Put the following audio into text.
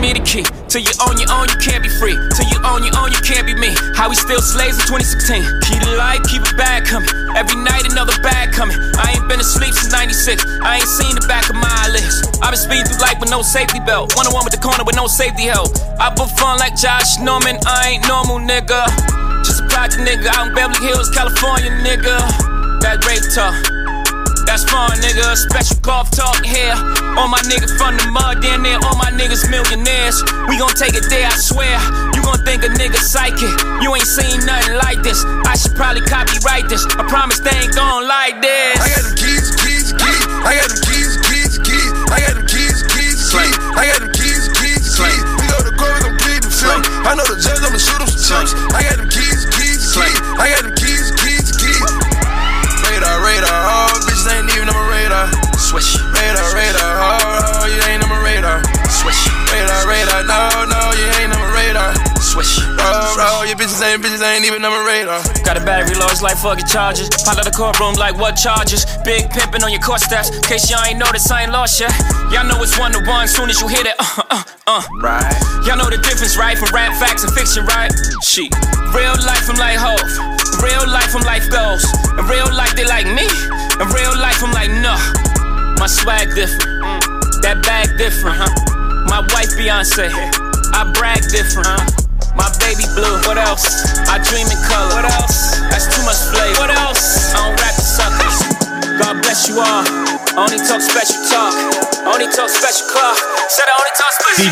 me the key. Till you own your own, you can't be free. Till you own your own, you can't be me. How we still slaves in 2016. Keep the light, keep it bag coming. Every night another bag coming. I ain't been asleep since 96. I ain't seen the back of my eyelids. I've been speeding through life with no safety belt. One on one with the corner with no safety help. I put fun like Josh Norman. I ain't normal, nigga. Just a project nigga out in Beverly Hills, California, nigga. That rape talk. That's fun, nigga. Special golf talk here. All my niggas from the mud, damn near all my niggas millionaires. We gon' take it there, I swear. You gon' think a nigga psychic. You ain't seen nothing like this. I should probably copyright this. I promise they ain't gon' like this. Your bitches ain't, bitches ain't even on my radar. Got a battery large like fucking charges. Pop out the courtroom like what charges? Big pimpin' on your court steps. Case y'all ain't noticed, I ain't lost yet. Y'all know it's one to one soon as you hit it. Uh, uh, uh. Right. Y'all know the difference, right? From rap facts and fiction, right? She. Real life, I'm like Hov. Real life, I'm life goes. In real life, they like me. In real life, I'm like, no. My swag different. That bag different, huh? My wife, Beyonce. I brag different, huh? My baby blue. What else? I dream in color. What else? That's too much flavor. What else? I don't rap the suckers. God bless you all. I only talk special talk. I only talk special clock. Said I only talk special.